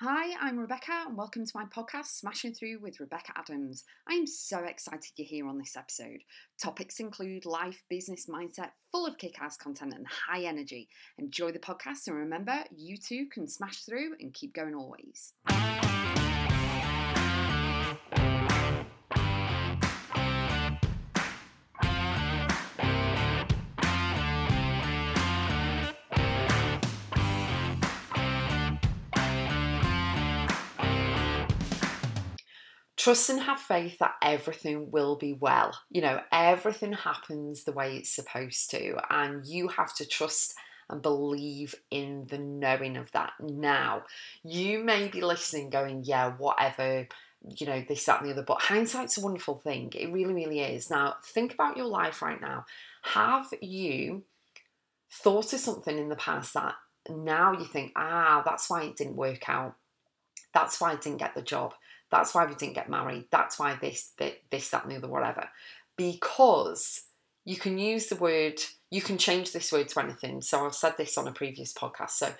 Hi, I'm Rebecca, and welcome to my podcast, Smashing Through with Rebecca Adams. I am so excited you're here on this episode. Topics include life, business, mindset, full of kick ass content and high energy. Enjoy the podcast, and remember, you too can smash through and keep going always. Trust and have faith that everything will be well. You know, everything happens the way it's supposed to, and you have to trust and believe in the knowing of that now. You may be listening, going, Yeah, whatever, you know, this, that, and the other, but hindsight's a wonderful thing. It really, really is. Now, think about your life right now. Have you thought of something in the past that now you think, Ah, that's why it didn't work out? That's why I didn't get the job that's why we didn't get married. That's why this, this, that, and the other, whatever. Because you can use the word, you can change this word to anything. So I've said this on a previous podcast. So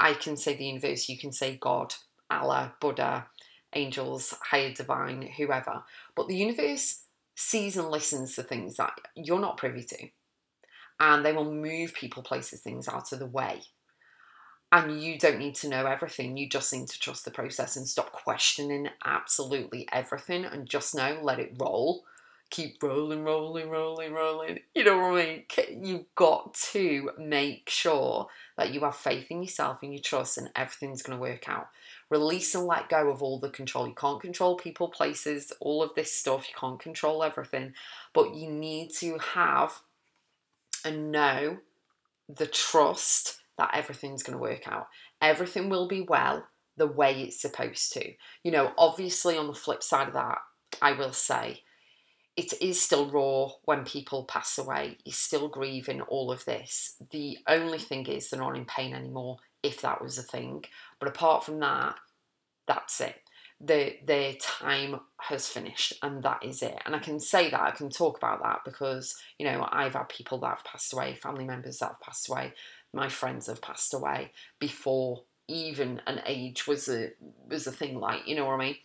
I, I can say the universe, you can say God, Allah, Buddha, angels, higher divine, whoever. But the universe sees and listens to things that you're not privy to. And they will move people, places, things out of the way and you don't need to know everything. You just need to trust the process and stop questioning absolutely everything and just know, let it roll. Keep rolling, rolling, rolling, rolling. You know what I mean? You've got to make sure that you have faith in yourself and you trust, and everything's going to work out. Release and let go of all the control. You can't control people, places, all of this stuff. You can't control everything, but you need to have and know the trust that everything's going to work out. Everything will be well the way it's supposed to. You know, obviously, on the flip side of that, I will say it is still raw when people pass away. You're still grieving all of this. The only thing is they're not in pain anymore, if that was a thing. But apart from that, that's it. The their time has finished and that is it. And I can say that, I can talk about that because, you know, I've had people that have passed away, family members that have passed away my friends have passed away before even an age was a was a thing like you know what I mean.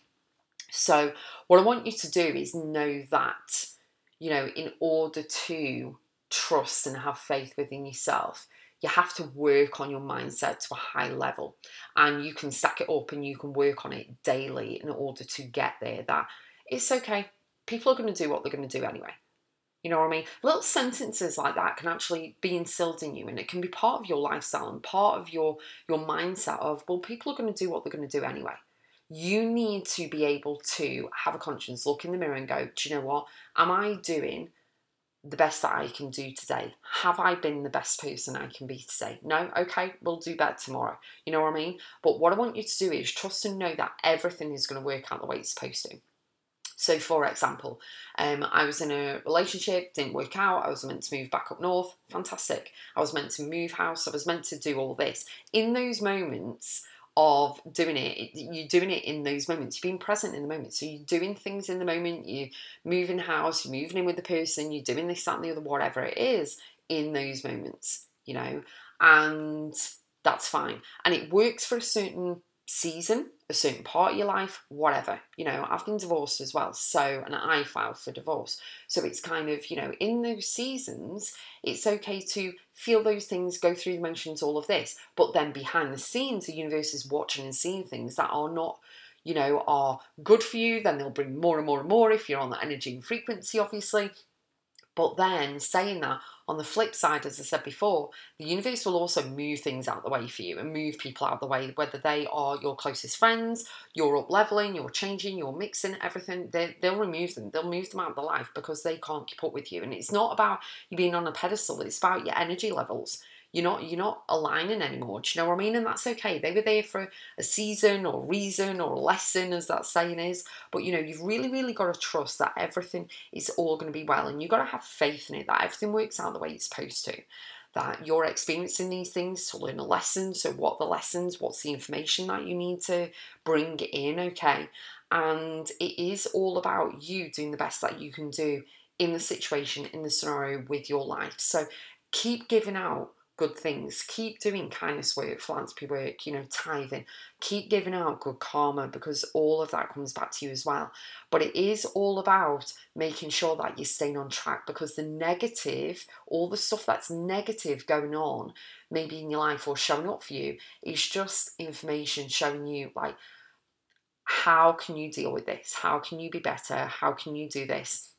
So what I want you to do is know that you know in order to trust and have faith within yourself you have to work on your mindset to a high level. And you can stack it up and you can work on it daily in order to get there that it's okay. People are going to do what they're going to do anyway you know what I mean? Little sentences like that can actually be instilled in you and it can be part of your lifestyle and part of your your mindset of, well, people are going to do what they're going to do anyway. You need to be able to have a conscience, look in the mirror and go, do you know what? Am I doing the best that I can do today? Have I been the best person I can be today? No? Okay, we'll do better tomorrow. You know what I mean? But what I want you to do is trust and know that everything is going to work out the way it's supposed to. So, for example, um, I was in a relationship, didn't work out. I was meant to move back up north, fantastic. I was meant to move house, I was meant to do all this. In those moments of doing it, you're doing it in those moments, you're being present in the moment. So, you're doing things in the moment, you're moving house, you're moving in with the person, you're doing this, that, and the other, whatever it is in those moments, you know, and that's fine. And it works for a certain season, a certain part of your life, whatever. You know, I've been divorced as well, so, and I filed for divorce. So it's kind of, you know, in those seasons, it's okay to feel those things, go through the motions, all of this. But then behind the scenes, the universe is watching and seeing things that are not you know, are good for you, then they'll bring more and more and more if you're on that energy and frequency, obviously. But then saying that, on the flip side, as I said before, the universe will also move things out the way for you and move people out the way, whether they are your closest friends, you're up leveling, you're changing, you're mixing everything. They, they'll remove them. They'll move them out of the life because they can't keep up with you. And it's not about you being on a pedestal. It's about your energy levels. You're not you're not aligning anymore. Do you know what I mean? And that's okay. They were there for a season or reason or lesson, as that saying is. But you know, you've really, really got to trust that everything is all going to be well, and you've got to have faith in it that everything works out the way it's supposed to. That you're experiencing these things to learn a lesson. So, what the lessons? What's the information that you need to bring in? Okay, and it is all about you doing the best that you can do in the situation, in the scenario with your life. So, keep giving out good things. Keep doing kindness work, philanthropy work, you know, tithing. Keep giving out good karma because all of that comes back to you as well. But it is all about making sure that you're staying on track because the negative, all the stuff that's negative going on, maybe in your life or showing up for you, is just information showing you like how can you deal with this? How can you be better? How can you do this?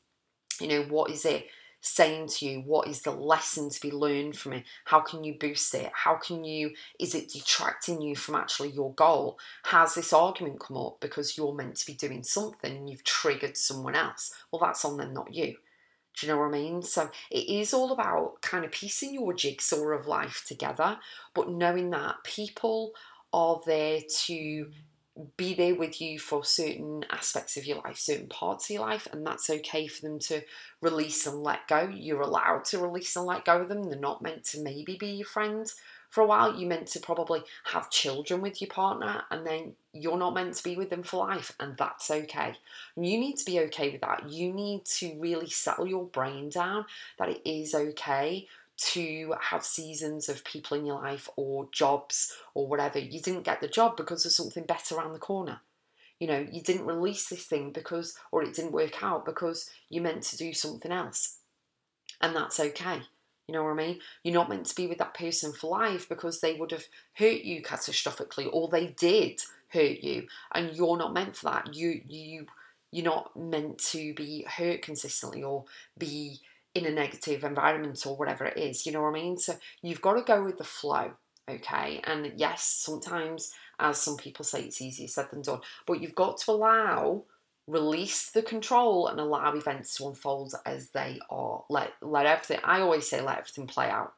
You know, what is it saying to you? What is the lesson to be learned from it? How can you boost it? How can you, is it detracting you from actually your goal? Has this argument come up because you're meant to be doing something and you've triggered someone else? Well, that's on them, not you. Do you know what I mean? So it is all about kind of piecing your jigsaw of life together, but knowing that people are there to be there with you for certain aspects of your life, certain parts of your life, and that's okay for them to release and let go. You're allowed to release and let go of them. They're not meant to maybe be your friend for a while. You're meant to probably have children with your partner, and then you're not meant to be with them for life, and that's okay. you need to be okay with that. You need to really settle your brain down that it is okay to have seasons of people in your life or jobs or whatever. You didn't get the job because there's something better around the corner. You know, you didn't release this thing because, or it didn't work out because you meant to do something else. And that's okay. You know what I mean? You're not meant to be with that person for life because they would have hurt you catastrophically or they did hurt you and you're not meant for that. You you you're not meant to be hurt consistently or be in a negative environment or whatever it is, you know what I mean? So you've got to go with the flow, okay? And yes, sometimes, as some people say, it's easier said than done, but you've got to allow, release the control and allow events to unfold as they are. Let, let everything, I always say, let everything play out.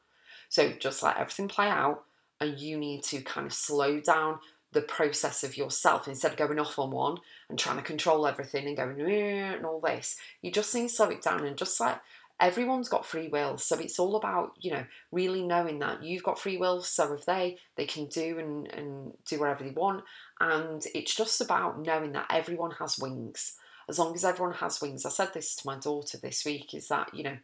So just let everything play out, and you need to kind of slow down the process of yourself instead of going off on one and trying to control everything and going and all this. You just need to slow it down and just like everyone's got free will so it's all about you know really knowing that you've got free will so have they they can do and, and do whatever they want and it's just about knowing that everyone has wings. As long as everyone has wings. I said this to my daughter this week is that you know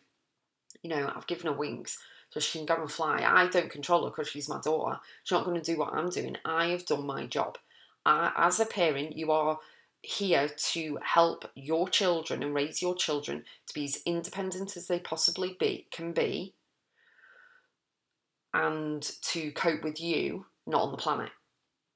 you know i've given her wings so she can go and fly. I don't control her because she's my daughter. She's not going to do what i'm doing. I have done my job. I, as a parent you are here to help your children and raise your children to be as independent as they possibly be can be and to cope with you not on the planet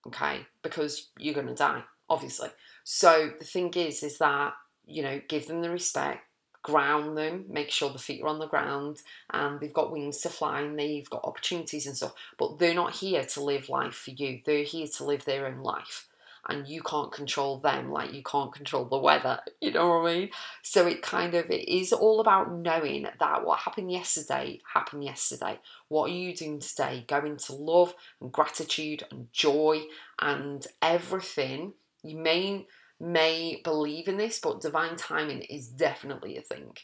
okay? Because you're going to die obviously. So the thing is is that you know give them the respect ground them make sure the feet are on the ground and they've got wings to fly and they've got opportunities and stuff. But they're not here to live life for you. They're here to live their own life and you can't control them like you can't control the weather you know what i mean? So it kind of it is all about knowing that what happened yesterday happened yesterday. What are you doing today? Go into love and gratitude and joy and everything. You may may believe in this but divine timing is definitely a thing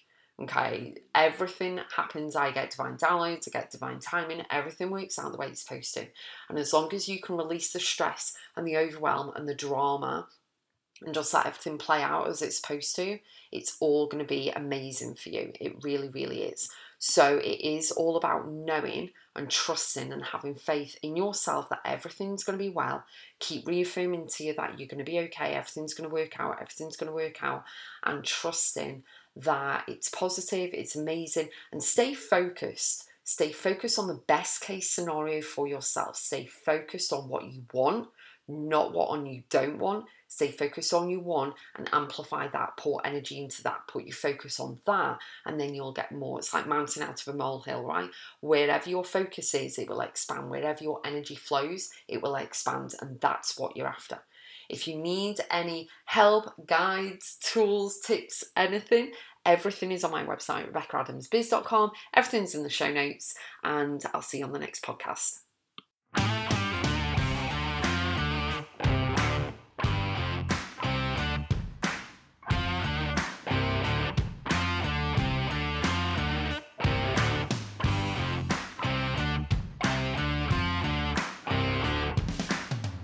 Okay, everything happens. I get divine downloads, I get divine timing, everything works out the way it's supposed to. And as long as you can release the stress and the overwhelm and the drama and just let everything play out as it's supposed to, it's all going to be amazing for you. It really, really is. So it is all about knowing and trusting and having faith in yourself that everything's going to be well. Keep reaffirming to you that you're going to be okay, everything's going to work out, everything's going to work out, and trusting that it's positive, it's amazing, and stay focused. Stay focused on the best case scenario for yourself. Stay focused on what you want, not what on you don't want. Stay focused on you want and amplify that, pour energy into that, put your focus on that, and then you'll get more. It's like mountain out of a molehill, right? Wherever your focus is, it will expand. Wherever your energy flows, it will expand, and that's what you're after. If you need any help, guides, tools, tips, anything, everything is on my website, RebeccaAdamsBiz.com. Everything's in the show notes, and I'll see you on the next podcast.